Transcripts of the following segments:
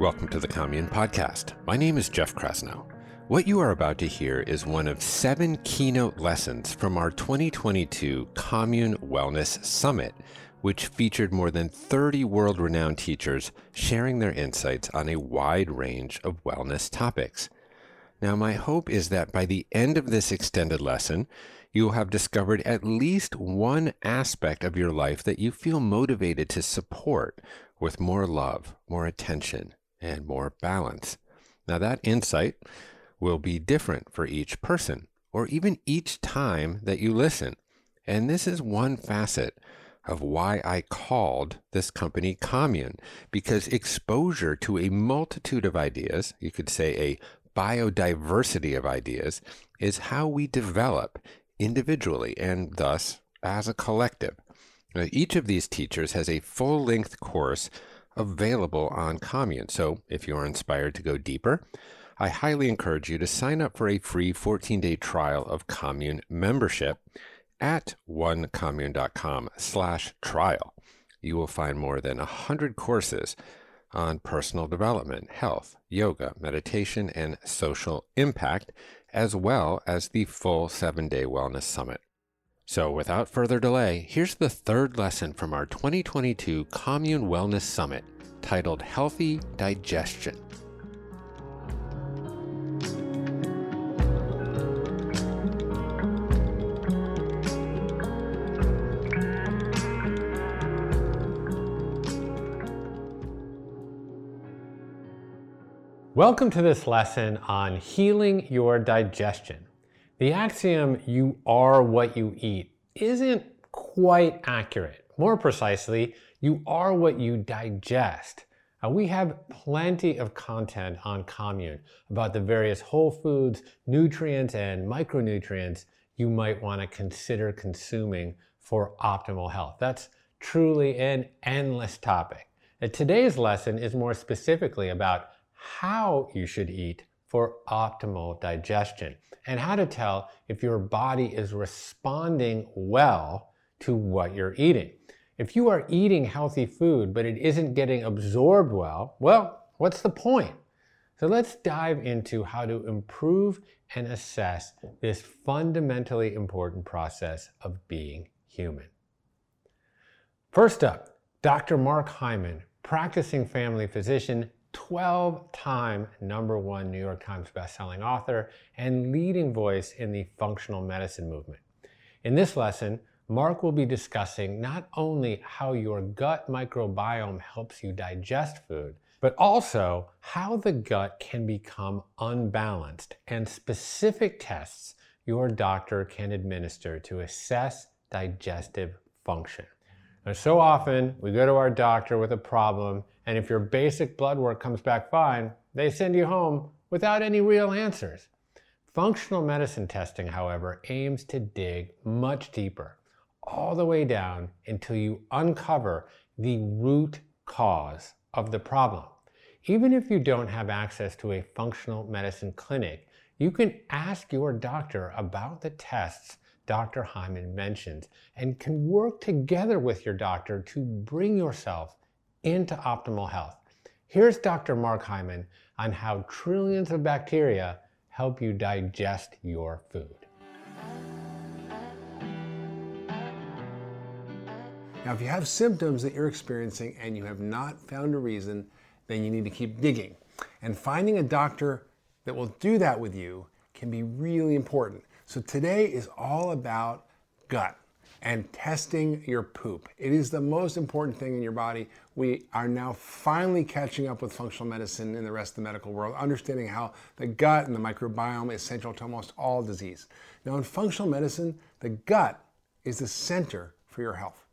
Welcome to the Commune Podcast. My name is Jeff Krasnow. What you are about to hear is one of seven keynote lessons from our 2022 Commune Wellness Summit, which featured more than 30 world renowned teachers sharing their insights on a wide range of wellness topics. Now, my hope is that by the end of this extended lesson, you will have discovered at least one aspect of your life that you feel motivated to support with more love, more attention, and more balance. Now, that insight will be different for each person or even each time that you listen. And this is one facet of why I called this company Commune, because exposure to a multitude of ideas, you could say a biodiversity of ideas, is how we develop individually and thus as a collective. Now, each of these teachers has a full length course available on Commune. So if you are inspired to go deeper, I highly encourage you to sign up for a free 14 day trial of Commune membership at onecommune.com slash trial. You will find more than 100 courses on personal development, health, yoga, meditation, and social impact, as well as the full seven day wellness summit. So, without further delay, here's the third lesson from our 2022 Commune Wellness Summit titled Healthy Digestion. Welcome to this lesson on healing your digestion. The axiom, you are what you eat, isn't quite accurate. More precisely, you are what you digest. Now, we have plenty of content on Commune about the various whole foods, nutrients, and micronutrients you might want to consider consuming for optimal health. That's truly an endless topic. And today's lesson is more specifically about how you should eat for optimal digestion and how to tell if your body is responding well to what you're eating. If you are eating healthy food but it isn't getting absorbed well, well, what's the point? So let's dive into how to improve and assess this fundamentally important process of being human. First up, Dr. Mark Hyman, practicing family physician, 12 time number one New York Times bestselling author and leading voice in the functional medicine movement. In this lesson, Mark will be discussing not only how your gut microbiome helps you digest food, but also how the gut can become unbalanced and specific tests your doctor can administer to assess digestive function. Now, so often we go to our doctor with a problem, and if your basic blood work comes back fine, they send you home without any real answers. Functional medicine testing, however, aims to dig much deeper, all the way down until you uncover the root cause of the problem. Even if you don't have access to a functional medicine clinic, you can ask your doctor about the tests Dr. Hyman mentions and can work together with your doctor to bring yourself into optimal health. Here's Dr. Mark Hyman on how trillions of bacteria help you digest your food. Now, if you have symptoms that you're experiencing and you have not found a reason, then you need to keep digging. And finding a doctor that will do that with you can be really important. So today is all about gut and testing your poop. It is the most important thing in your body. We are now finally catching up with functional medicine in the rest of the medical world, understanding how the gut and the microbiome is central to almost all disease. Now, in functional medicine, the gut is the center for your health.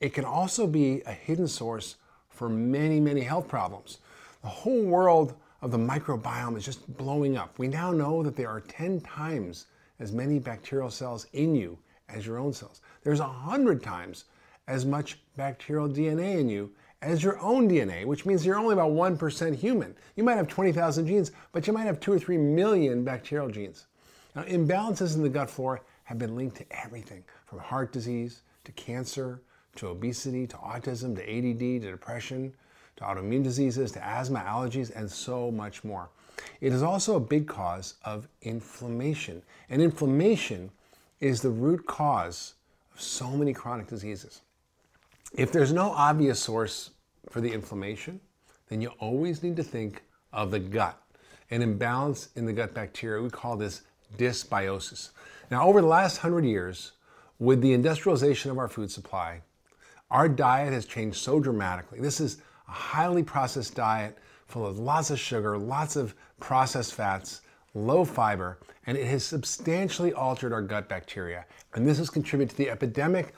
It can also be a hidden source for many, many health problems. The whole world of the microbiome is just blowing up. We now know that there are 10 times as many bacterial cells in you as your own cells. There's a hundred times as much bacterial DNA in you as your own DNA, which means you're only about 1% human. You might have 20,000 genes, but you might have two or three million bacterial genes. Now, imbalances in the gut flora have been linked to everything from heart disease to cancer to obesity to autism to ADD to depression to autoimmune diseases, to asthma, allergies, and so much more. It is also a big cause of inflammation. And inflammation is the root cause of so many chronic diseases. If there's no obvious source for the inflammation, then you always need to think of the gut. An imbalance in the gut bacteria, we call this dysbiosis. Now, over the last hundred years, with the industrialization of our food supply, our diet has changed so dramatically. This is a highly processed diet full of lots of sugar, lots of processed fats, low fiber, and it has substantially altered our gut bacteria. And this has contributed to the epidemic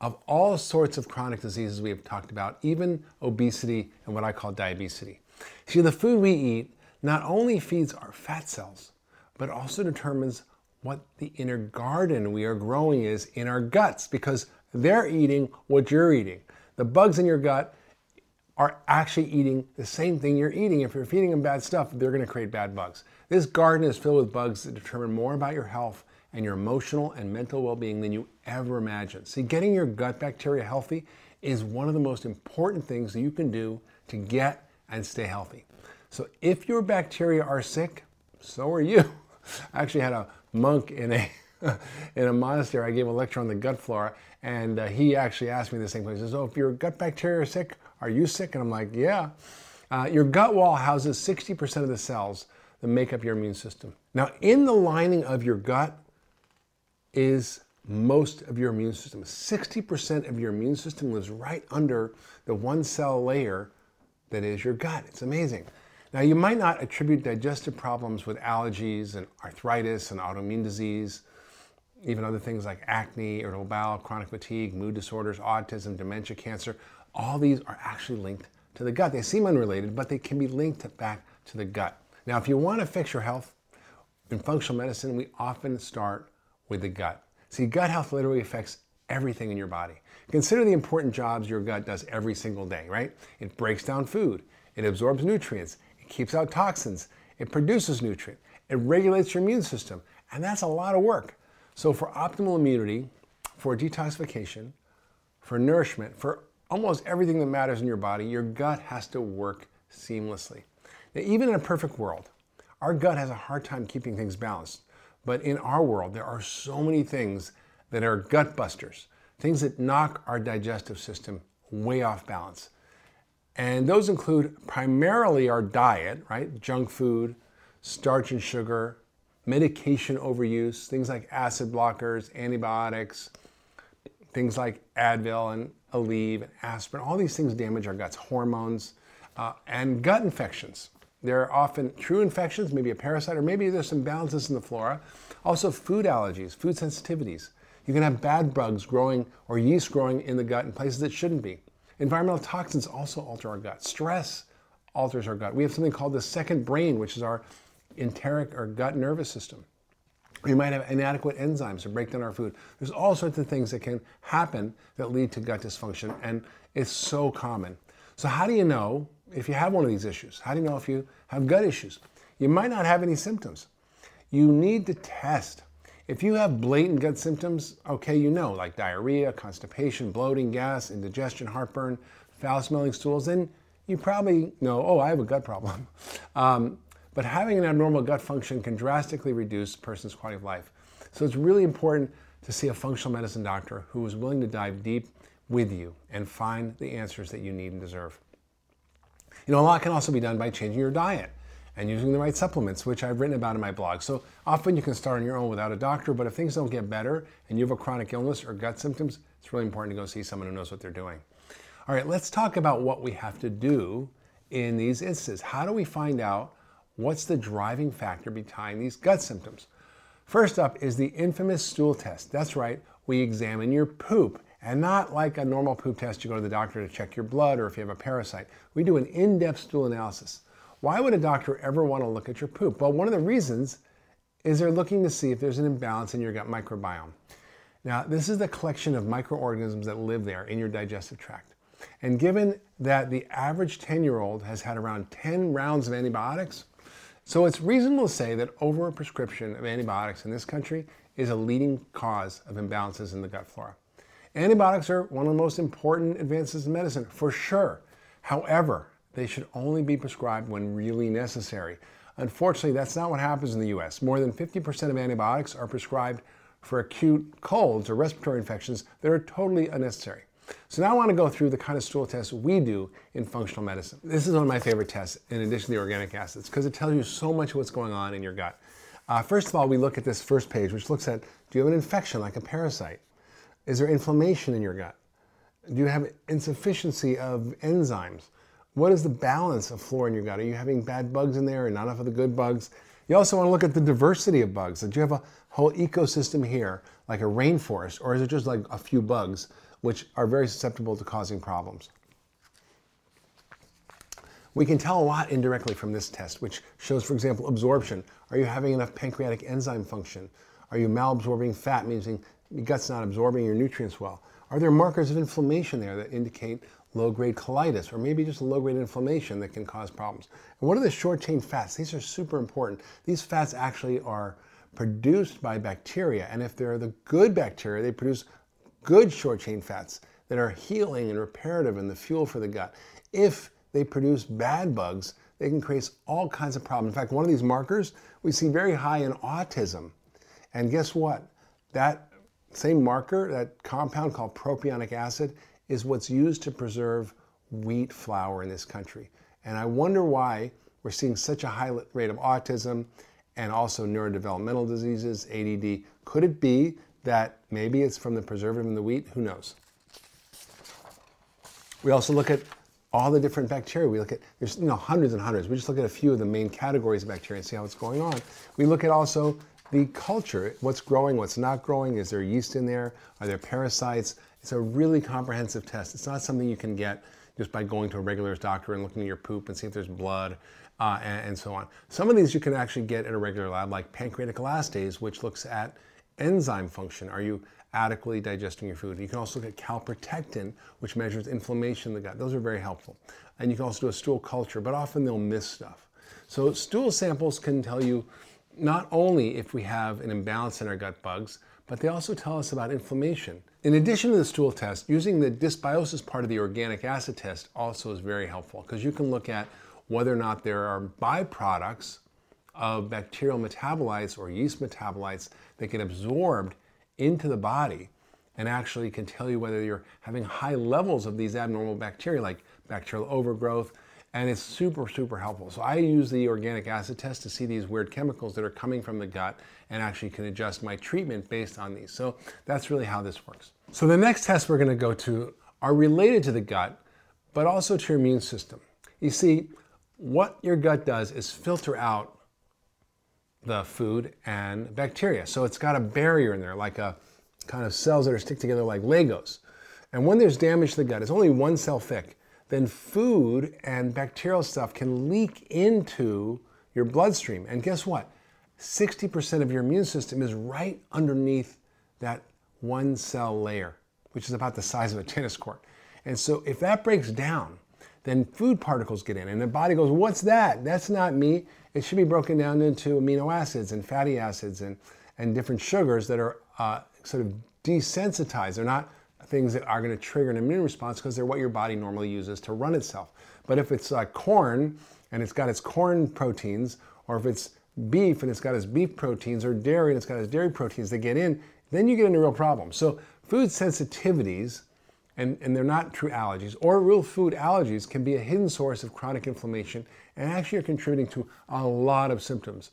of all sorts of chronic diseases we have talked about, even obesity and what I call diabesity. See, the food we eat not only feeds our fat cells, but also determines what the inner garden we are growing is in our guts because they're eating what you're eating. The bugs in your gut are actually eating the same thing you're eating. If you're feeding them bad stuff, they're going to create bad bugs. This garden is filled with bugs that determine more about your health and your emotional and mental well being than you ever imagined. See, getting your gut bacteria healthy is one of the most important things that you can do to get and stay healthy. So, if your bacteria are sick, so are you. I actually had a monk in a in a monastery. I gave a lecture on the gut flora, and uh, he actually asked me the same question. He says, So, if your gut bacteria are sick, are you sick? And I'm like, yeah. Uh, your gut wall houses 60% of the cells that make up your immune system. Now, in the lining of your gut is most of your immune system. 60% of your immune system lives right under the one cell layer that is your gut. It's amazing. Now, you might not attribute digestive problems with allergies and arthritis and autoimmune disease, even other things like acne, irritable bowel, chronic fatigue, mood disorders, autism, dementia, cancer all these are actually linked to the gut. They seem unrelated, but they can be linked back to the gut. Now, if you want to fix your health, in functional medicine, we often start with the gut. See, gut health literally affects everything in your body. Consider the important jobs your gut does every single day, right? It breaks down food, it absorbs nutrients, it keeps out toxins, it produces nutrient, it regulates your immune system, and that's a lot of work. So, for optimal immunity, for detoxification, for nourishment, for almost everything that matters in your body, your gut has to work seamlessly. Even in a perfect world, our gut has a hard time keeping things balanced. But in our world, there are so many things that are gut busters, things that knock our digestive system way off balance. And those include primarily our diet, right? Junk food, starch and sugar, medication overuse, things like acid blockers, antibiotics, things like Advil and Aleve and aspirin. All these things damage our guts, hormones, uh, and gut infections. They're often true infections, maybe a parasite, or maybe there's some balances in the flora. Also, food allergies, food sensitivities. You can have bad bugs growing or yeast growing in the gut in places that shouldn't be. Environmental toxins also alter our gut. Stress alters our gut. We have something called the second brain, which is our enteric or gut nervous system. We might have inadequate enzymes to break down our food. There's all sorts of things that can happen that lead to gut dysfunction, and it's so common. So, how do you know if you have one of these issues? How do you know if you have gut issues? You might not have any symptoms. You need to test. If you have blatant gut symptoms, okay, you know, like diarrhea, constipation, bloating, gas, indigestion, heartburn, foul smelling stools, then you probably know, oh, I have a gut problem. Um, but having an abnormal gut function can drastically reduce a person's quality of life. So it's really important to see a functional medicine doctor who is willing to dive deep with you and find the answers that you need and deserve. You know, a lot can also be done by changing your diet and using the right supplements, which I've written about in my blog. So often you can start on your own without a doctor, but if things don't get better and you have a chronic illness or gut symptoms, it's really important to go see someone who knows what they're doing. All right, let's talk about what we have to do in these instances. How do we find out What's the driving factor behind these gut symptoms? First up is the infamous stool test. That's right, we examine your poop and not like a normal poop test you go to the doctor to check your blood or if you have a parasite. We do an in depth stool analysis. Why would a doctor ever want to look at your poop? Well, one of the reasons is they're looking to see if there's an imbalance in your gut microbiome. Now, this is the collection of microorganisms that live there in your digestive tract. And given that the average 10 year old has had around 10 rounds of antibiotics, so it's reasonable to say that overprescription of antibiotics in this country is a leading cause of imbalances in the gut flora. Antibiotics are one of the most important advances in medicine, for sure. However, they should only be prescribed when really necessary. Unfortunately, that's not what happens in the US. More than 50% of antibiotics are prescribed for acute colds or respiratory infections that are totally unnecessary. So now I want to go through the kind of stool tests we do in functional medicine. This is one of my favorite tests in addition to the organic acids because it tells you so much of what's going on in your gut. Uh, first of all, we look at this first page, which looks at do you have an infection like a parasite? Is there inflammation in your gut? Do you have insufficiency of enzymes? What is the balance of flora in your gut? Are you having bad bugs in there and not enough of the good bugs? You also want to look at the diversity of bugs. Do you have a whole ecosystem here, like a rainforest, or is it just like a few bugs, which are very susceptible to causing problems? We can tell a lot indirectly from this test, which shows, for example, absorption. Are you having enough pancreatic enzyme function? Are you malabsorbing fat, meaning your gut's not absorbing your nutrients well? Are there markers of inflammation there that indicate low-grade colitis or maybe just low-grade inflammation that can cause problems? And what are the short-chain fats? These are super important. These fats actually are produced by bacteria, and if they're the good bacteria, they produce good short-chain fats that are healing and reparative and the fuel for the gut. If they produce bad bugs, they can create all kinds of problems. In fact, one of these markers we see very high in autism. And guess what? That same marker, that compound called propionic acid, is what's used to preserve wheat flour in this country. And I wonder why we're seeing such a high rate of autism and also neurodevelopmental diseases, ADD. Could it be that maybe it's from the preservative in the wheat? Who knows? We also look at all the different bacteria. We look at, there's you know hundreds and hundreds. We just look at a few of the main categories of bacteria and see how it's going on. We look at also the culture, what's growing, what's not growing, is there yeast in there, are there parasites? It's a really comprehensive test. It's not something you can get just by going to a regular doctor and looking at your poop and see if there's blood uh, and, and so on. Some of these you can actually get at a regular lab like pancreatic elastase, which looks at enzyme function. Are you adequately digesting your food. You can also look at calprotectin, which measures inflammation in the gut. Those are very helpful. And you can also do a stool culture, but often they'll miss stuff. So stool samples can tell you not only if we have an imbalance in our gut bugs, but they also tell us about inflammation. In addition to the stool test, using the dysbiosis part of the organic acid test also is very helpful because you can look at whether or not there are byproducts of bacterial metabolites or yeast metabolites that get absorbed into the body and actually can tell you whether you're having high levels of these abnormal bacteria like bacterial overgrowth and it's super super helpful. So i use the organic acid test to see these weird chemicals that are coming from the gut and actually can adjust my treatment based on these. So that's really how this works. So the next tests we're going to go to are related to the gut but also to your immune system. You see what your gut does is filter out the food and bacteria. So it's got a barrier in there, like a kind of cells that are stick together like Legos. And when there's damage to the gut, it's only one cell thick, then food and bacterial stuff can leak into your bloodstream. And guess what? 60% of your immune system is right underneath that one cell layer, which is about the size of a tennis court. And so if that breaks down, then food particles get in and the body goes, what's that? That's not me. It should be broken down into amino acids and fatty acids and, and different sugars that are uh, sort of desensitized. They're not things that are going to trigger an immune response because they're what your body normally uses to run itself. But if it's like corn and it's got its corn proteins, or if it's beef and it's got its beef proteins, or dairy and it's got its dairy proteins that get in, then you get into real problems. So food sensitivities and, and they're not true allergies, or real food allergies can be a hidden source of chronic inflammation and actually are contributing to a lot of symptoms.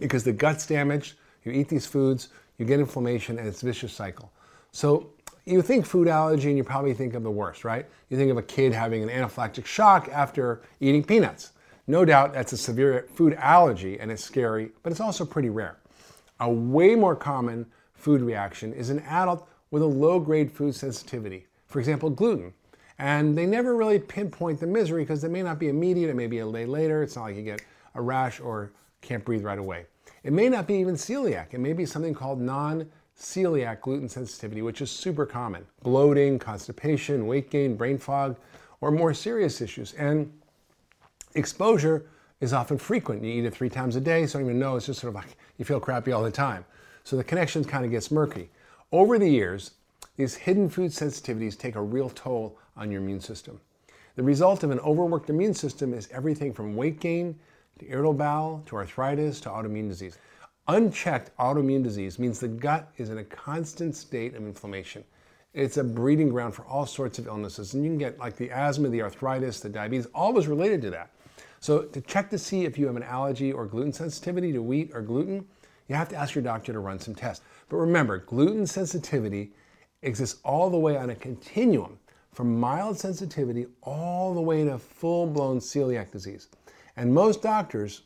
Because the gut's damaged, you eat these foods, you get inflammation, and it's vicious cycle. So you think food allergy and you probably think of the worst, right? You think of a kid having an anaphylactic shock after eating peanuts. No doubt that's a severe food allergy and it's scary, but it's also pretty rare. A way more common food reaction is an adult with a low grade food sensitivity, for example, gluten. And they never really pinpoint the misery because it may not be immediate, it may be a day later. It's not like you get a rash or can't breathe right away. It may not be even celiac. It may be something called non celiac gluten sensitivity, which is super common. Bloating, constipation, weight gain, brain fog, or more serious issues. And exposure is often frequent. You eat it three times a day, so you don't even know. It's just sort of like you feel crappy all the time. So the connection kind of gets murky. Over the years, these hidden food sensitivities take a real toll on your immune system. The result of an overworked immune system is everything from weight gain to irritable bowel to arthritis to autoimmune disease. Unchecked autoimmune disease means the gut is in a constant state of inflammation. It's a breeding ground for all sorts of illnesses. And you can get like the asthma, the arthritis, the diabetes, all is related to that. So to check to see if you have an allergy or gluten sensitivity to wheat or gluten, you have to ask your doctor to run some tests. But remember, gluten sensitivity exists all the way on a continuum from mild sensitivity all the way to full-blown celiac disease. And most doctors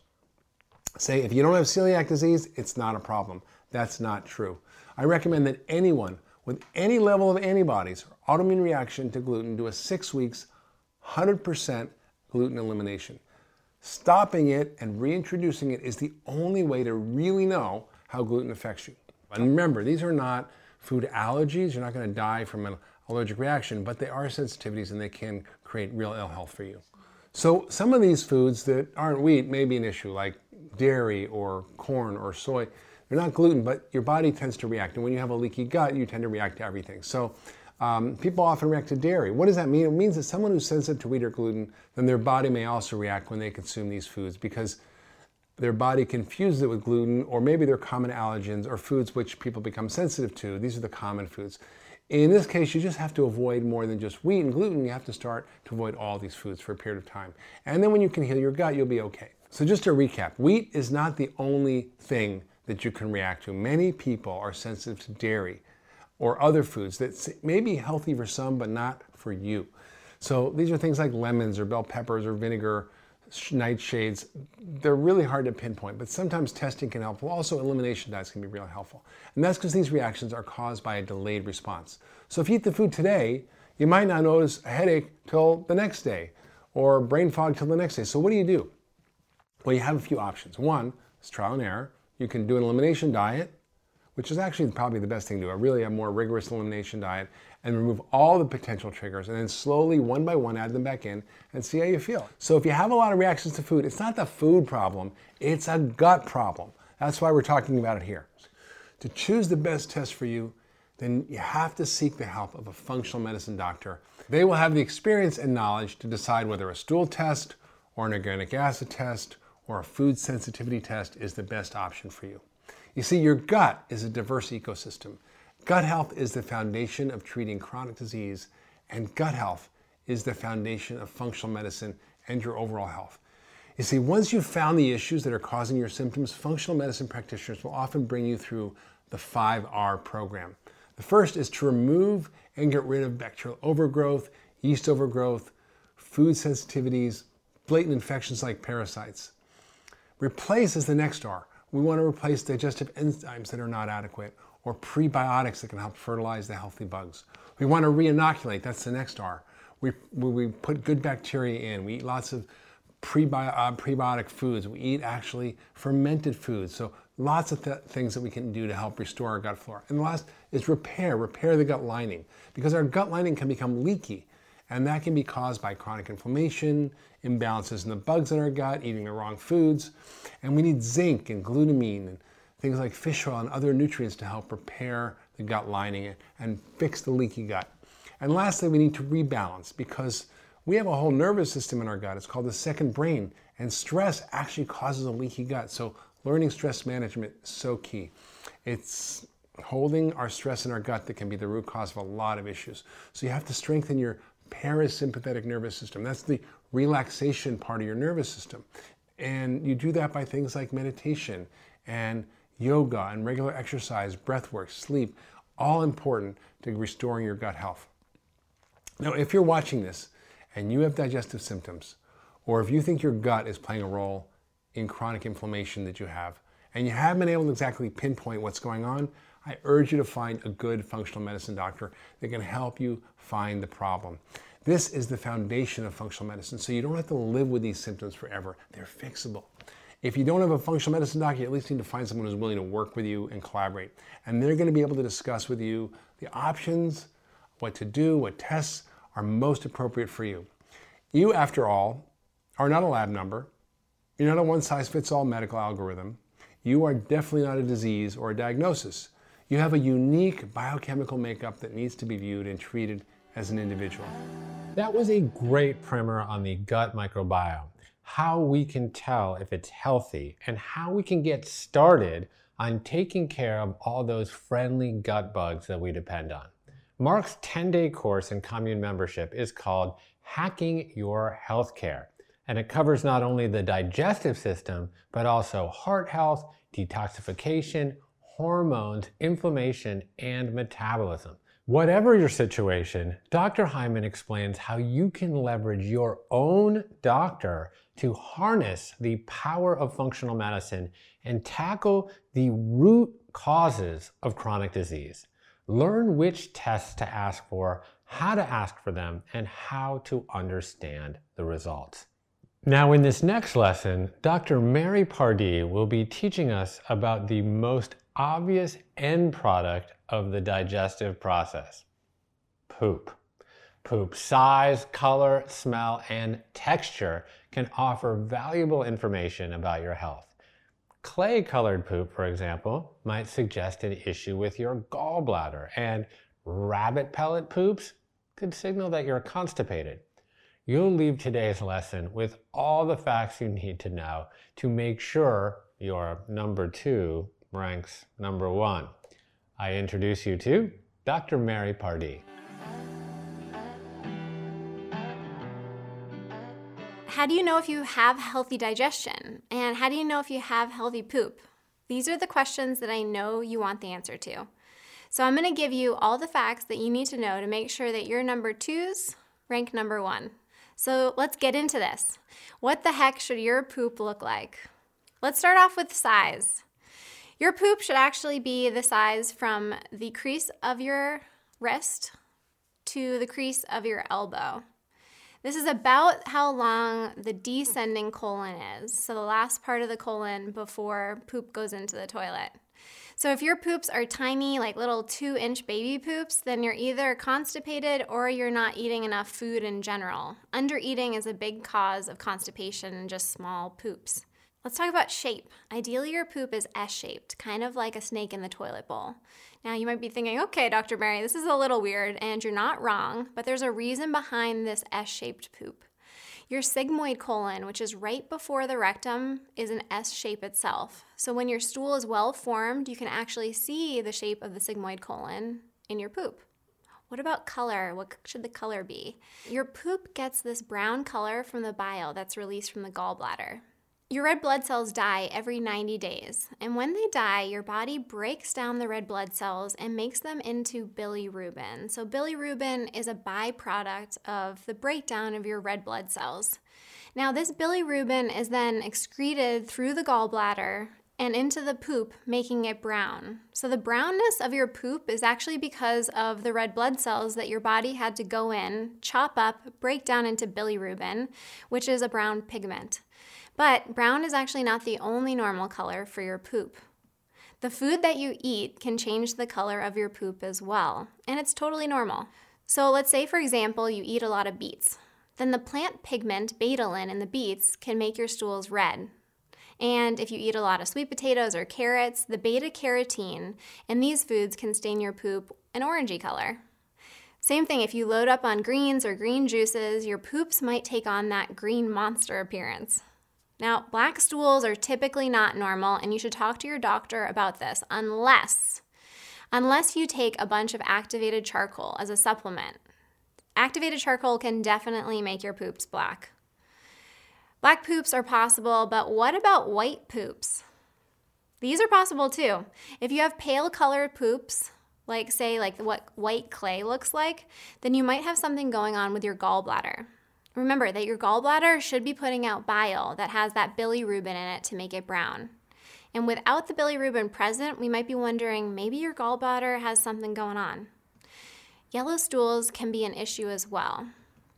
say if you don't have celiac disease, it's not a problem. That's not true. I recommend that anyone with any level of antibodies or autoimmune reaction to gluten do a six weeks, 100% gluten elimination. Stopping it and reintroducing it is the only way to really know how gluten affects you. And remember, these are not food allergies. You're not going to die from an allergic reaction, but they are sensitivities and they can create real ill health for you. So some of these foods that aren't wheat may be an issue, like dairy or corn or soy. They're not gluten, but your body tends to react. And when you have a leaky gut, you tend to react to everything. So um, people often react to dairy. What does that mean? It means that someone who's sensitive to wheat or gluten, then their body may also react when they consume these foods because their body confuses it with gluten, or maybe they're common allergens or foods which people become sensitive to. These are the common foods. In this case, you just have to avoid more than just wheat and gluten. You have to start to avoid all these foods for a period of time. And then when you can heal your gut, you'll be okay. So just to recap, wheat is not the only thing that you can react to. Many people are sensitive to dairy or other foods that may be healthy for some, but not for you. So these are things like lemons or bell peppers or vinegar, nightshades. They're really hard to pinpoint, but sometimes testing can help. Also, elimination diets can be really helpful. And that's because these reactions are caused by a delayed response. So if you eat the food today, you might not notice a headache till the next day or brain fog till the next day. So what do you do? Well, you have a few options. One is trial and error. You can do an elimination diet, which is actually probably the best thing to do, really a more rigorous elimination diet and remove all the potential triggers and then slowly one by one add them back in and see how you feel. So if you have a lot of reactions to food, it's not the food problem, it's a gut problem. That's why we're talking about it here. To choose the best test for you, then you have to seek the help of a functional medicine doctor. They will have the experience and knowledge to decide whether a stool test or an organic acid test or a food sensitivity test is the best option for you. You see, your gut is a diverse ecosystem. Gut health is the foundation of treating chronic disease, and gut health is the foundation of functional medicine and your overall health. You see, once you've found the issues that are causing your symptoms, functional medicine practitioners will often bring you through the 5R program. The first is to remove and get rid of bacterial overgrowth, yeast overgrowth, food sensitivities, blatant infections like parasites. Replace is the next R. We want to replace digestive enzymes that are not adequate or prebiotics that can help fertilize the healthy bugs. We want to re-inoculate, that's the next R. We, we put good bacteria in. We eat lots of prebio, uh, prebiotic foods. We eat actually fermented foods. So lots of th things that we can do to help restore our gut flora. And the last is repair, repair the gut lining because our gut lining can become leaky and that can be caused by chronic inflammation, imbalances in the bugs in our gut, eating the wrong foods. And we need zinc and glutamine and things like fish oil and other nutrients to help repair the gut lining and fix the leaky gut. And lastly, we need to rebalance because we have a whole nervous system in our gut. It's called the second brain, and stress actually causes a leaky gut. So learning stress management is so key. It's holding our stress in our gut that can be the root cause of a lot of issues. So you have to strengthen your parasympathetic nervous system. That's the relaxation part of your nervous system. And you do that by things like meditation and yoga and regular exercise, breath work, sleep, all important to restoring your gut health. Now, if you're watching this and you have digestive symptoms, or if you think your gut is playing a role in chronic inflammation that you have, and you haven't been able to exactly pinpoint what's going on, I urge you to find a good functional medicine doctor that can help you find the problem. This is the foundation of functional medicine, so you don't have to live with these symptoms forever. They're fixable. If you don't have a functional medicine doctor, you at least need to find someone who's willing to work with you and collaborate. And they're going to be able to discuss with you the options, what to do, what tests are most appropriate for you. You, after all, are not a lab number. You're not a one size fits all medical algorithm. You are definitely not a disease or a diagnosis. You have a unique biochemical makeup that needs to be viewed and treated as an individual. That was a great primer on the gut microbiome, how we can tell if it's healthy, and how we can get started on taking care of all those friendly gut bugs that we depend on. Mark's 10 day course in commune membership is called Hacking Your Healthcare, and it covers not only the digestive system, but also heart health, detoxification, hormones, inflammation, and metabolism. Whatever your situation, Dr. Hyman explains how you can leverage your own doctor to harness the power of functional medicine and tackle the root causes of chronic disease. Learn which tests to ask for, how to ask for them, and how to understand the results. Now, in this next lesson, Dr. Mary Pardee will be teaching us about the most obvious end product of the digestive process poop. Poop size, color, smell, and texture can offer valuable information about your health. Clay colored poop, for example, might suggest an issue with your gallbladder, and rabbit pellet poops could signal that you're constipated. You'll leave today's lesson with all the facts you need to know to make sure your number two ranks number one. I introduce you to Dr. Mary Pardee. How do you know if you have healthy digestion? And how do you know if you have healthy poop? These are the questions that I know you want the answer to. So I'm going to give you all the facts that you need to know to make sure that your number twos rank number one. So let's get into this. What the heck should your poop look like? Let's start off with size. Your poop should actually be the size from the crease of your wrist to the crease of your elbow. This is about how long the descending colon is, so the last part of the colon before poop goes into the toilet. So if your poops are tiny, like little two inch baby poops, then you're either constipated or you're not eating enough food in general. Undereating is a big cause of constipation and just small poops. Let's talk about shape. Ideally, your poop is S shaped, kind of like a snake in the toilet bowl. Now, you might be thinking, okay, Dr. Mary, this is a little weird, and you're not wrong, but there's a reason behind this S shaped poop. Your sigmoid colon, which is right before the rectum, is an S shape itself. So when your stool is well formed, you can actually see the shape of the sigmoid colon in your poop. What about color? What should the color be? Your poop gets this brown color from the bile that's released from the gallbladder. Your red blood cells die every 90 days, and when they die, your body breaks down the red blood cells and makes them into bilirubin. So, bilirubin is a byproduct of the breakdown of your red blood cells. Now, this bilirubin is then excreted through the gallbladder and into the poop, making it brown. So, the brownness of your poop is actually because of the red blood cells that your body had to go in, chop up, break down into bilirubin, which is a brown pigment. But brown is actually not the only normal color for your poop. The food that you eat can change the color of your poop as well, and it's totally normal. So let's say, for example, you eat a lot of beets. Then the plant pigment betalain in the beets can make your stools red. And if you eat a lot of sweet potatoes or carrots, the beta carotene in these foods can stain your poop an orangey color. Same thing, if you load up on greens or green juices, your poops might take on that green monster appearance. Now, black stools are typically not normal, and you should talk to your doctor about this unless unless you take a bunch of activated charcoal as a supplement. Activated charcoal can definitely make your poops black. Black poops are possible, but what about white poops? These are possible too. If you have pale colored poops, like say like what white clay looks like, then you might have something going on with your gallbladder. Remember that your gallbladder should be putting out bile that has that bilirubin in it to make it brown. And without the bilirubin present, we might be wondering maybe your gallbladder has something going on. Yellow stools can be an issue as well.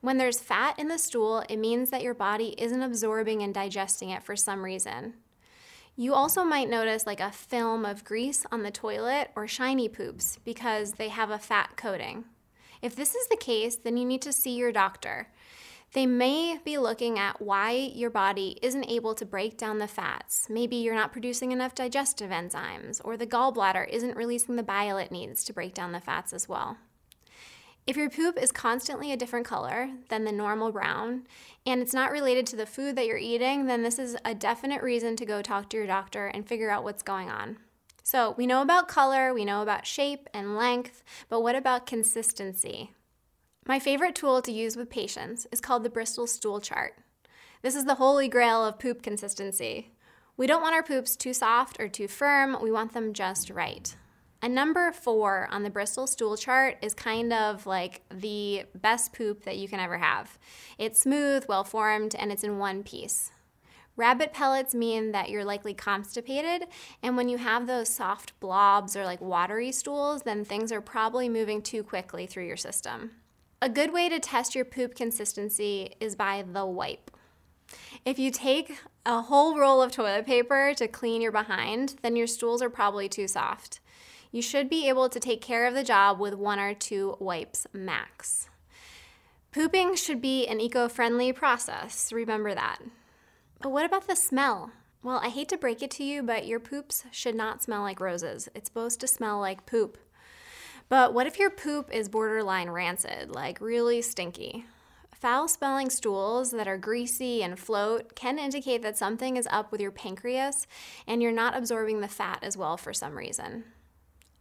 When there's fat in the stool, it means that your body isn't absorbing and digesting it for some reason. You also might notice like a film of grease on the toilet or shiny poops because they have a fat coating. If this is the case, then you need to see your doctor they may be looking at why your body isn't able to break down the fats. Maybe you're not producing enough digestive enzymes, or the gallbladder isn't releasing the bile it needs to break down the fats as well. If your poop is constantly a different color than the normal brown and it's not related to the food that you're eating, then this is a definite reason to go talk to your doctor and figure out what's going on. So, we know about color, we know about shape and length, but what about consistency? My favorite tool to use with patients is called the Bristol stool chart. This is the holy grail of poop consistency. We don't want our poops too soft or too firm, we want them just right. A number four on the Bristol stool chart is kind of like the best poop that you can ever have. It's smooth, well formed, and it's in one piece. Rabbit pellets mean that you're likely constipated, and when you have those soft blobs or like watery stools, then things are probably moving too quickly through your system. A good way to test your poop consistency is by the wipe. If you take a whole roll of toilet paper to clean your behind, then your stools are probably too soft. You should be able to take care of the job with one or two wipes max. Pooping should be an eco friendly process, remember that. But what about the smell? Well, I hate to break it to you, but your poops should not smell like roses. It's supposed to smell like poop. But what if your poop is borderline rancid, like really stinky? Foul smelling stools that are greasy and float can indicate that something is up with your pancreas and you're not absorbing the fat as well for some reason.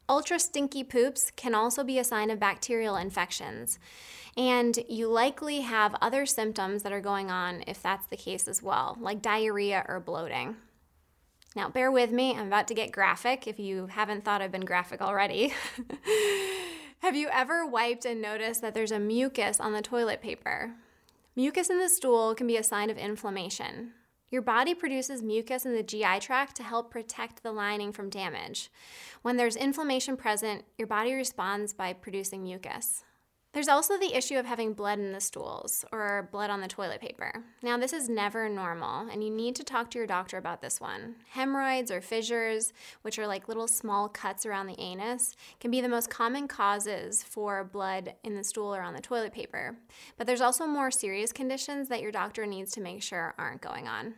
Ultra stinky poops can also be a sign of bacterial infections, and you likely have other symptoms that are going on if that's the case as well, like diarrhea or bloating. Now, bear with me, I'm about to get graphic if you haven't thought I've been graphic already. have you ever wiped and noticed that there's a mucus on the toilet paper? Mucus in the stool can be a sign of inflammation. Your body produces mucus in the GI tract to help protect the lining from damage. When there's inflammation present, your body responds by producing mucus. There's also the issue of having blood in the stools or blood on the toilet paper. Now, this is never normal, and you need to talk to your doctor about this one. Hemorrhoids or fissures, which are like little small cuts around the anus, can be the most common causes for blood in the stool or on the toilet paper. But there's also more serious conditions that your doctor needs to make sure aren't going on.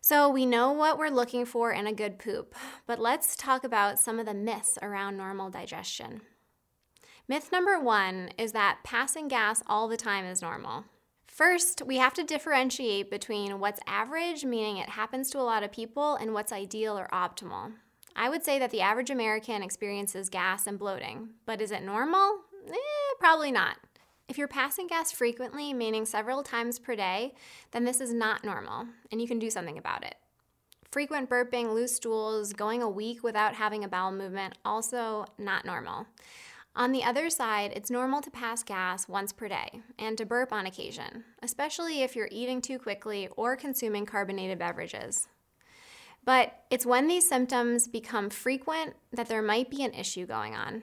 So, we know what we're looking for in a good poop, but let's talk about some of the myths around normal digestion. Myth number one is that passing gas all the time is normal. First, we have to differentiate between what's average, meaning it happens to a lot of people, and what's ideal or optimal. I would say that the average American experiences gas and bloating, but is it normal? Eh, probably not. If you're passing gas frequently, meaning several times per day, then this is not normal, and you can do something about it. Frequent burping, loose stools, going a week without having a bowel movement, also not normal. On the other side, it's normal to pass gas once per day and to burp on occasion, especially if you're eating too quickly or consuming carbonated beverages. But it's when these symptoms become frequent that there might be an issue going on.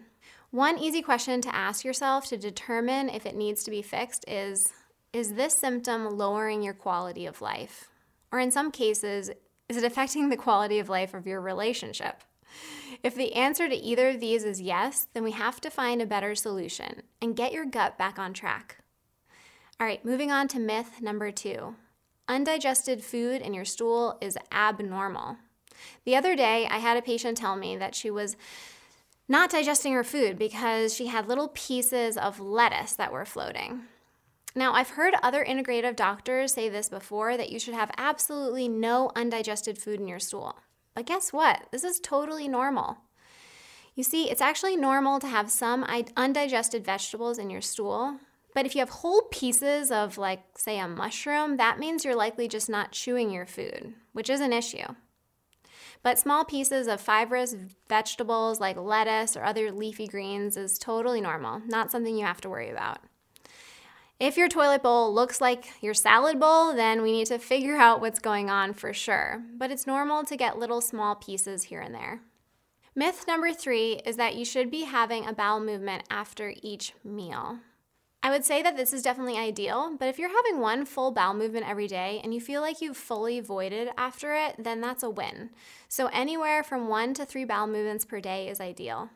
One easy question to ask yourself to determine if it needs to be fixed is Is this symptom lowering your quality of life? Or in some cases, is it affecting the quality of life of your relationship? If the answer to either of these is yes, then we have to find a better solution and get your gut back on track. All right, moving on to myth number two undigested food in your stool is abnormal. The other day, I had a patient tell me that she was not digesting her food because she had little pieces of lettuce that were floating. Now, I've heard other integrative doctors say this before that you should have absolutely no undigested food in your stool. But guess what? This is totally normal. You see, it's actually normal to have some undigested vegetables in your stool, but if you have whole pieces of, like, say, a mushroom, that means you're likely just not chewing your food, which is an issue. But small pieces of fibrous vegetables like lettuce or other leafy greens is totally normal, not something you have to worry about. If your toilet bowl looks like your salad bowl, then we need to figure out what's going on for sure. But it's normal to get little small pieces here and there. Myth number three is that you should be having a bowel movement after each meal. I would say that this is definitely ideal, but if you're having one full bowel movement every day and you feel like you've fully voided after it, then that's a win. So, anywhere from one to three bowel movements per day is ideal.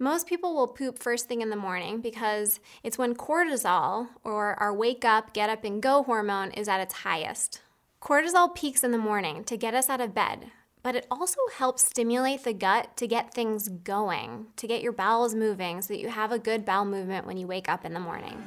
Most people will poop first thing in the morning because it's when cortisol, or our wake up, get up, and go hormone, is at its highest. Cortisol peaks in the morning to get us out of bed, but it also helps stimulate the gut to get things going, to get your bowels moving so that you have a good bowel movement when you wake up in the morning.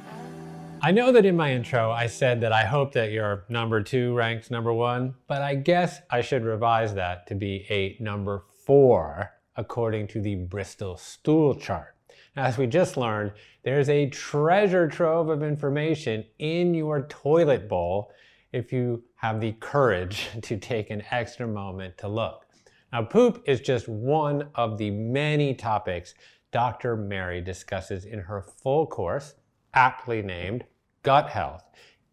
I know that in my intro I said that I hope that your number two ranks number one, but I guess I should revise that to be a number four according to the Bristol stool chart. As we just learned, there's a treasure trove of information in your toilet bowl if you have the courage to take an extra moment to look. Now, poop is just one of the many topics Dr. Mary discusses in her full course, aptly named gut health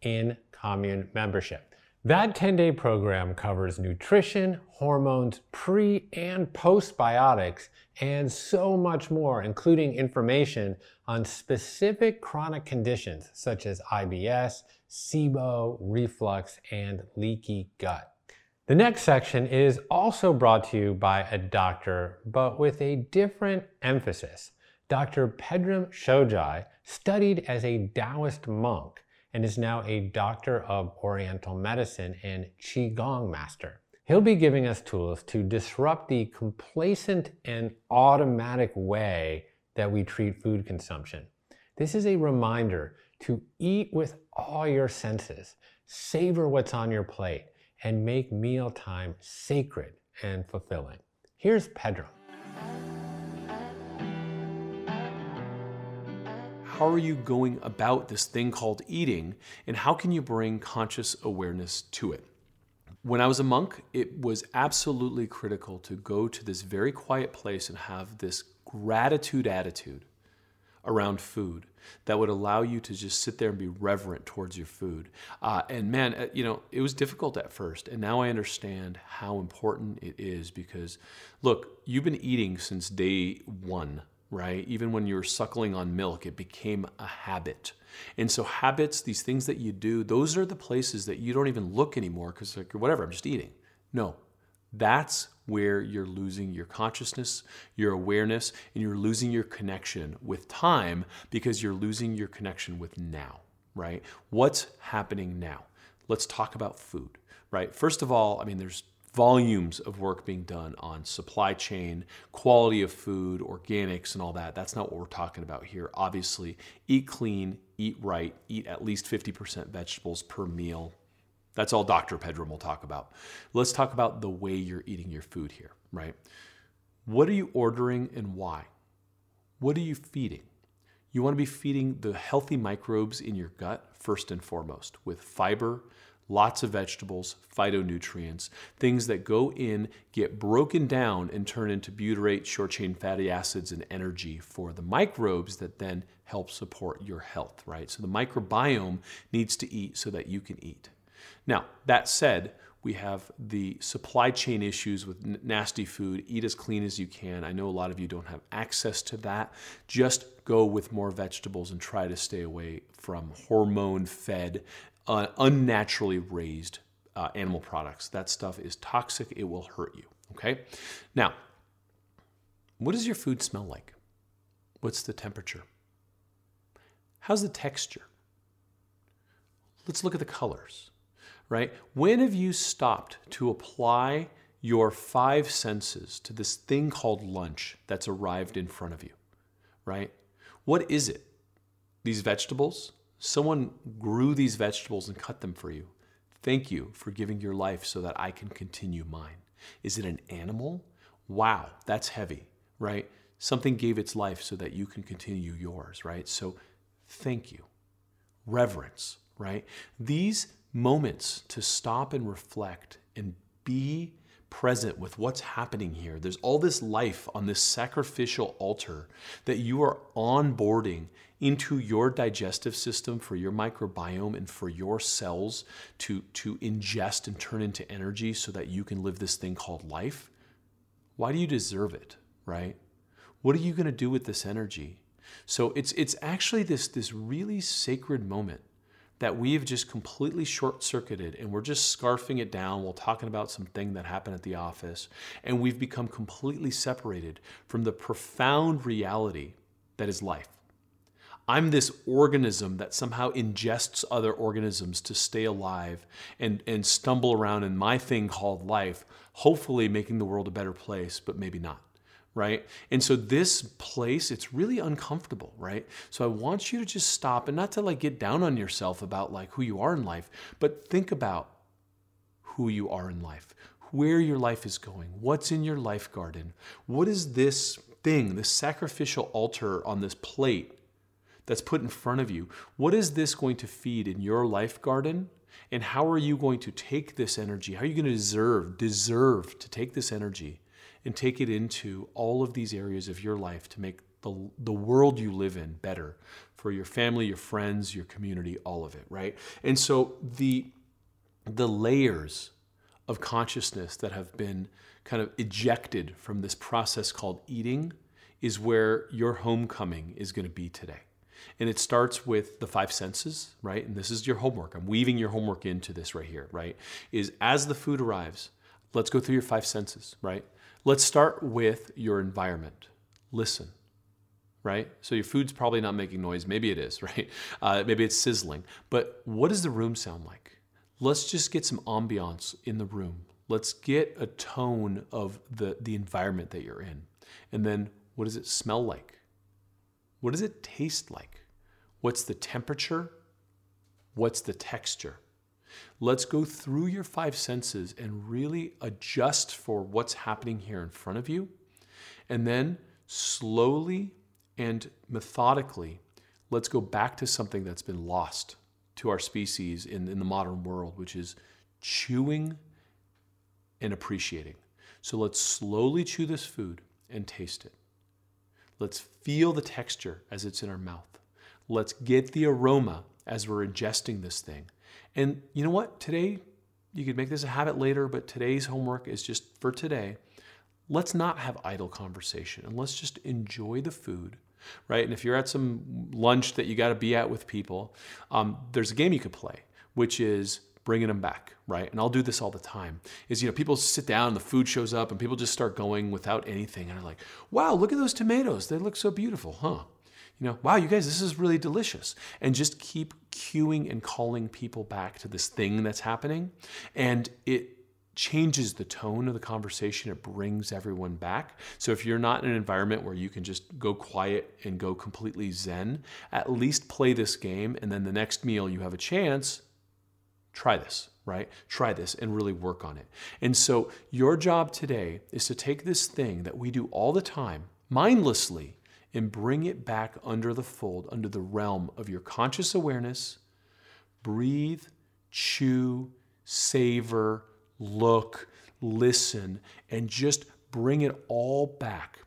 in commune membership. That 10 day program covers nutrition, hormones, pre and postbiotics, and so much more, including information on specific chronic conditions such as IBS, SIBO, reflux, and leaky gut. The next section is also brought to you by a doctor, but with a different emphasis. Dr. Pedram Shojai studied as a Taoist monk and is now a doctor of Oriental medicine and Qigong master. He'll be giving us tools to disrupt the complacent and automatic way that we treat food consumption. This is a reminder to eat with all your senses, savor what's on your plate, and make mealtime sacred and fulfilling. Here's Pedram. How are you going about this thing called eating and how can you bring conscious awareness to it? When I was a monk, it was absolutely critical to go to this very quiet place and have this gratitude attitude around food that would allow you to just sit there and be reverent towards your food. Uh, and man, uh, you know, it was difficult at first. And now I understand how important it is because, look, you've been eating since day one right? Even when you're suckling on milk, it became a habit. And so, habits, these things that you do, those are the places that you don't even look anymore because, like, whatever, I'm just eating. No, that's where you're losing your consciousness, your awareness, and you're losing your connection with time because you're losing your connection with now, right? What's happening now? Let's talk about food, right? First of all, I mean, there's volumes of work being done on supply chain, quality of food, organics, and all that. That's not what we're talking about here. Obviously, eat clean, eat right, eat at least 50% vegetables per meal. That's all Dr. Pedram will talk about. Let's talk about the way you're eating your food here, right? What are you ordering and why? What are you feeding? You want to be feeding the healthy microbes in your gut first and foremost with fiber, lots of vegetables, phytonutrients, things that go in, get broken down, and turn into butyrate, short chain fatty acids, and energy for the microbes that then help support your health, right? So the microbiome needs to eat so that you can eat. Now, that said, we have the supply chain issues with nasty food. Eat as clean as you can. I know a lot of you don't have access to that. Just go with more vegetables and try to stay away from hormone fed uh, unnaturally raised uh, animal products. That stuff is toxic, it will hurt you. Okay? Now, what does your food smell like? What's the temperature? How's the texture? Let's look at the colors, right? When have you stopped to apply your five senses to this thing called lunch that's arrived in front of you, right? What is it? These vegetables? Someone grew these vegetables and cut them for you. Thank you for giving your life so that I can continue mine. Is it an animal? Wow, that's heavy, right? Something gave its life so that you can continue yours, right? So thank you. Reverence, right? These moments to stop and reflect and be present with what's happening here. There's all this life on this sacrificial altar that you are onboarding into your digestive system for your microbiome and for your cells to, to ingest and turn into energy so that you can live this thing called life. Why do you deserve it, right? What are you going to do with this energy? So it's it's actually this this really sacred moment that we've just completely short circuited and we're just scarfing it down while talking about something that happened at the office. And we've become completely separated from the profound reality that is life. I'm this organism that somehow ingests other organisms to stay alive and, and stumble around in my thing called life, hopefully making the world a better place, but maybe not right? And so this place, it's really uncomfortable, right? So I want you to just stop and not to like get down on yourself about like who you are in life, but think about who you are in life, where your life is going, what's in your life garden, what is this thing, this sacrificial altar on this plate that's put in front of you, what is this going to feed in your life garden? And how are you going to take this energy? How are you going to deserve, deserve to take this energy and take it into all of these areas of your life to make the, the world you live in better for your family, your friends, your community, all of it, right? And so the, the layers of consciousness that have been kind of ejected from this process called eating is where your homecoming is going to be today. And it starts with the five senses, right? And this is your homework. I'm weaving your homework into this right here, right? Is as the food arrives, let's go through your five senses, right? Let's start with your environment. Listen, right? So your food's probably not making noise. Maybe it is, right? Uh, maybe it's sizzling. But what does the room sound like? Let's just get some ambiance in the room. Let's get a tone of the, the environment that you're in. And then what does it smell like? What does it taste like? What's the temperature? What's the texture? Let's go through your five senses and really adjust for what's happening here in front of you. And then slowly and methodically, let's go back to something that's been lost to our species in, in the modern world, which is chewing and appreciating. So let's slowly chew this food and taste it. Let's feel the texture as it's in our mouth. Let's get the aroma as we're ingesting this thing. And you know what? Today, you could make this a habit later, but today's homework is just for today. Let's not have idle conversation and let's just enjoy the food, right? And if you're at some lunch that you got to be at with people, um, there's a game you could play, which is bringing them back, right? And I'll do this all the time. Is you know people sit down, the food shows up, and people just start going without anything, and are like, "Wow, look at those tomatoes! They look so beautiful, huh?" You know, wow, you guys, this is really delicious. And just keep cueing and calling people back to this thing that's happening. And it changes the tone of the conversation. It brings everyone back. So if you're not in an environment where you can just go quiet and go completely zen, at least play this game. And then the next meal you have a chance, try this, right? Try this and really work on it. And so your job today is to take this thing that we do all the time mindlessly and bring it back under the fold, under the realm of your conscious awareness. Breathe, chew, savor, look, listen, and just bring it all back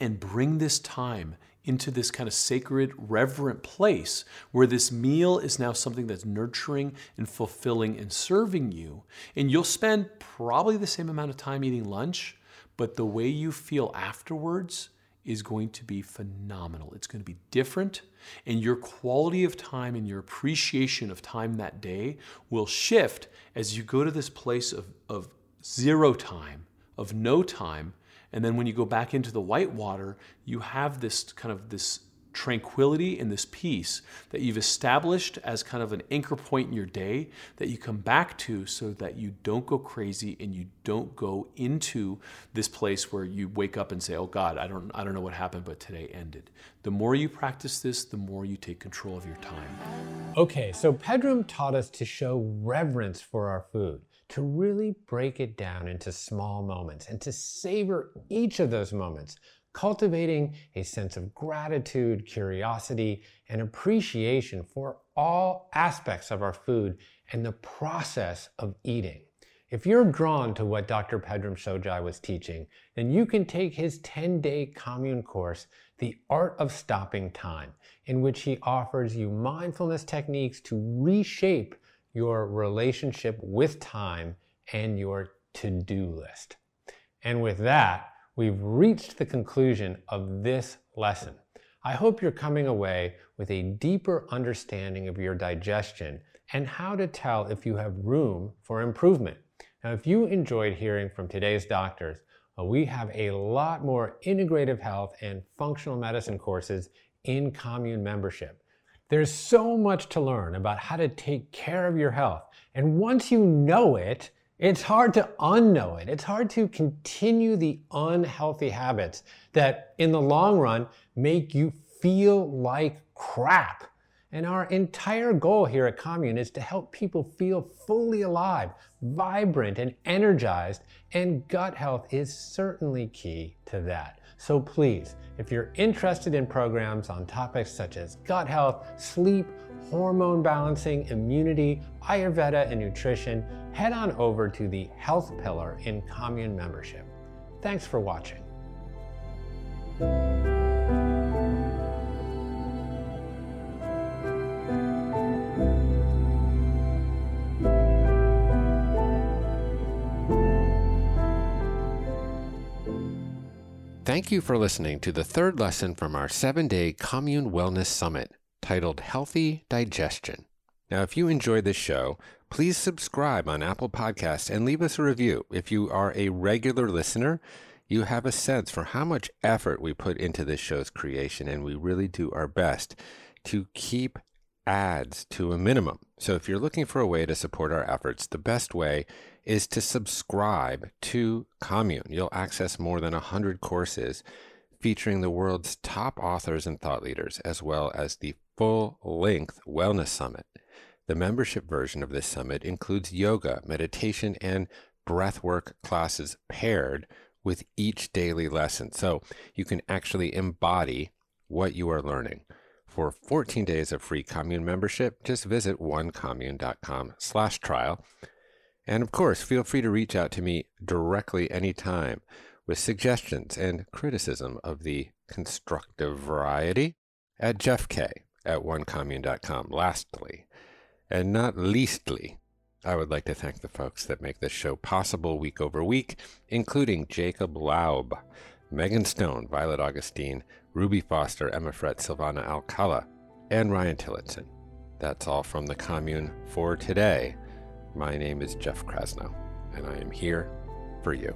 and bring this time into this kind of sacred, reverent place where this meal is now something that's nurturing and fulfilling and serving you. And you'll spend probably the same amount of time eating lunch, but the way you feel afterwards is going to be phenomenal. It's going to be different, and your quality of time and your appreciation of time that day will shift as you go to this place of, of zero time, of no time. And then when you go back into the white water, you have this kind of this tranquility and this peace that you've established as kind of an anchor point in your day that you come back to so that you don't go crazy and you don't go into this place where you wake up and say, "Oh God, I don't I don't know what happened, but today ended." The more you practice this, the more you take control of your time. Okay, so Pedram taught us to show reverence for our food, to really break it down into small moments and to savor each of those moments cultivating a sense of gratitude, curiosity, and appreciation for all aspects of our food and the process of eating. If you're drawn to what Dr. Pedram Shojai was teaching, then you can take his 10 day commune course, The Art of Stopping Time, in which he offers you mindfulness techniques to reshape your relationship with time and your to do list. And with that, we've reached the conclusion of this lesson. I hope you're coming away with a deeper understanding of your digestion and how to tell if you have room for improvement. Now, if you enjoyed hearing from today's doctors, we have a lot more integrative health and functional medicine courses in commune membership. There's so much to learn about how to take care of your health. And once you know it, it's hard to unknow it. It's hard to continue the unhealthy habits that, in the long run, make you feel like crap. And our entire goal here at Commune is to help people feel fully alive, vibrant, and energized. And gut health is certainly key to that. So please, if you're interested in programs on topics such as gut health, sleep, hormone balancing, immunity, Ayurveda, and nutrition, head on over to the Health Pillar in Commune membership. Thanks for watching. Thank you for listening to the third lesson from our seven day Commune Wellness Summit titled Healthy Digestion. Now, if you enjoyed this show, please subscribe on Apple Podcasts and leave us a review. If you are a regular listener, you have a sense for how much effort we put into this show's creation, and we really do our best to keep ads to a minimum. So if you're looking for a way to support our efforts, the best way is to subscribe to Commune. You'll access more than 100 courses featuring the world's top authors and thought leaders, as well as the full length Wellness Summit. The membership version of this summit includes yoga, meditation, and breathwork classes paired with each daily lesson. So you can actually embody what you are learning. For 14 days of free commune membership, just visit onecommune.com slash trial. And of course, feel free to reach out to me directly anytime with suggestions and criticism of the constructive variety at Jeff K at onecommune.com. Lastly, and not leastly, I would like to thank the folks that make this show possible week over week, including Jacob Laub, Megan Stone, Violet Augustine, Ruby Foster, Emma Frett, Silvana Alcala, and Ryan Tillotson. That's all from the commune for today. My name is Jeff Krasno, and I am here for you.